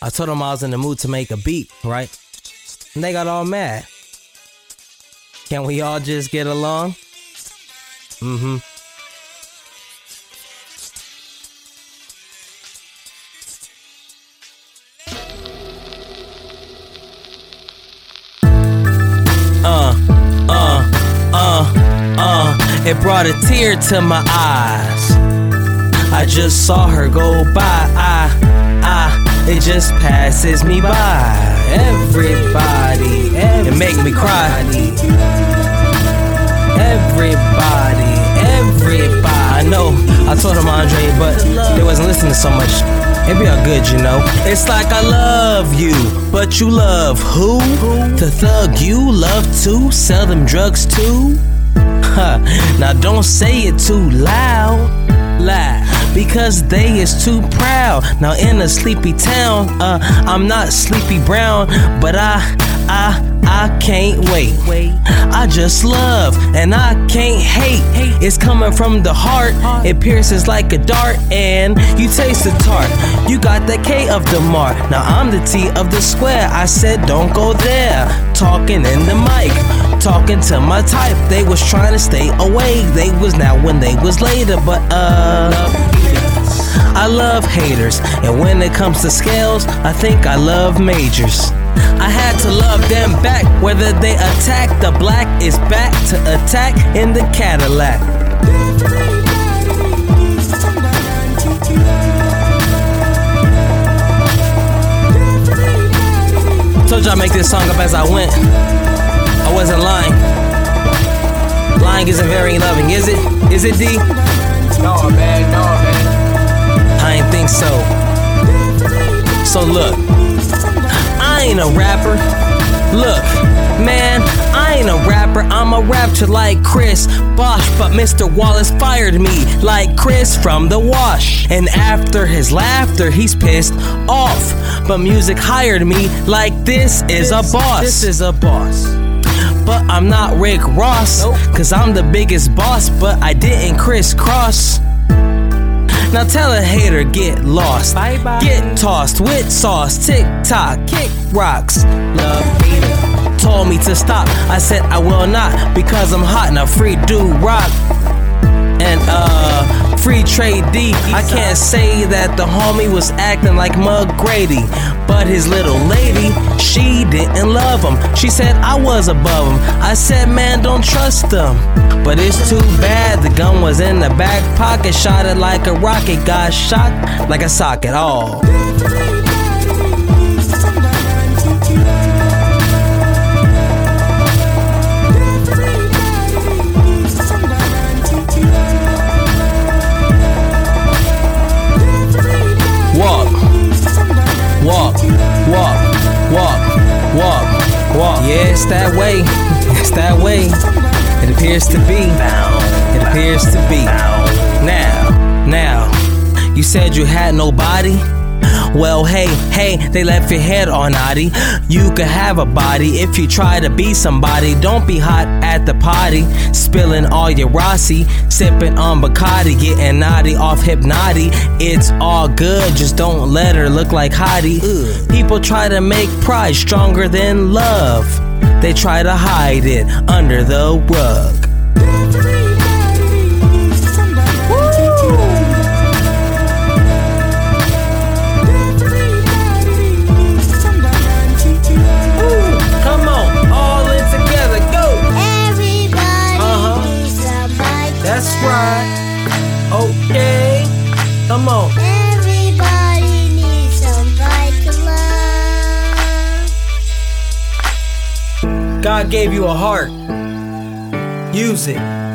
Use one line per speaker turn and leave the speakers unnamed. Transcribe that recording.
I told them I was in the mood to make a beat, right? And they got all mad. Can we all just get along? Mm hmm. Uh, uh, uh, uh, it brought a tear to my eyes. I just saw her go by. I, it just passes me by. Everybody, it make me cry. Everybody, everybody. I know I told him Andre, but they wasn't listening so much. It be all good, you know. It's like I love you, but you love who? The thug you love to sell them drugs too. Huh. Now don't say it too loud, loud, because they is too proud. Now in a sleepy town, uh, I'm not sleepy brown, but I, I, I can't wait. I just love and I can't hate. It's coming from the heart. It pierces like a dart, and you taste the tart. You got the K of the mark. Now I'm the T of the square. I said don't go there. Talking in the mic. Talking to my type, they was trying to stay away. They was now when they was later, but uh. I love haters, and when it comes to scales, I think I love majors. I had to love them back, whether they attack, the black is back to attack in the Cadillac. Told you I make this song up as I went. I wasn't lying. Lying isn't very loving, is it? Is it D?
No, man, no, man.
Think so. So look, I ain't a rapper. Look, man, I ain't a rapper. I'm a rapper like Chris Bosh, but Mr. Wallace fired me like Chris from The Wash. And after his laughter, he's pissed off. But music hired me like this is a boss. This is a boss. But I'm not Rick Ross, cause I'm the biggest boss, but I didn't crisscross. Now tell a hater get lost,
Bye-bye.
get tossed with sauce, tick tock, kick rocks. Love hater told me to stop. I said I will not because I'm hot and now. Free do rock and uh free trade D. I can't say that the homie was acting like Mug Grady, but his little lady, she didn't love him. She said I was above him. I said, man, don't trust him. But it's too bad the gun was in the back pocket, shot it like a rocket, got shot like a sock socket. Oh. It's that way. It appears to be. It appears to be. Now, now, you said you had nobody. Well, hey, hey, they left your head on naughty. You could have a body if you try to be somebody. Don't be hot at the party, spilling all your Rossi, sipping on Bacardi, getting naughty off Hpnotiq. It's all good, just don't let her look like Hottie. People try to make pride stronger than love. They try to hide it under the rug. Come on, all in together, go!
Everybody
Uh-huh.
needs somebody
That's right. Okay, come on. God gave you a heart. Use it.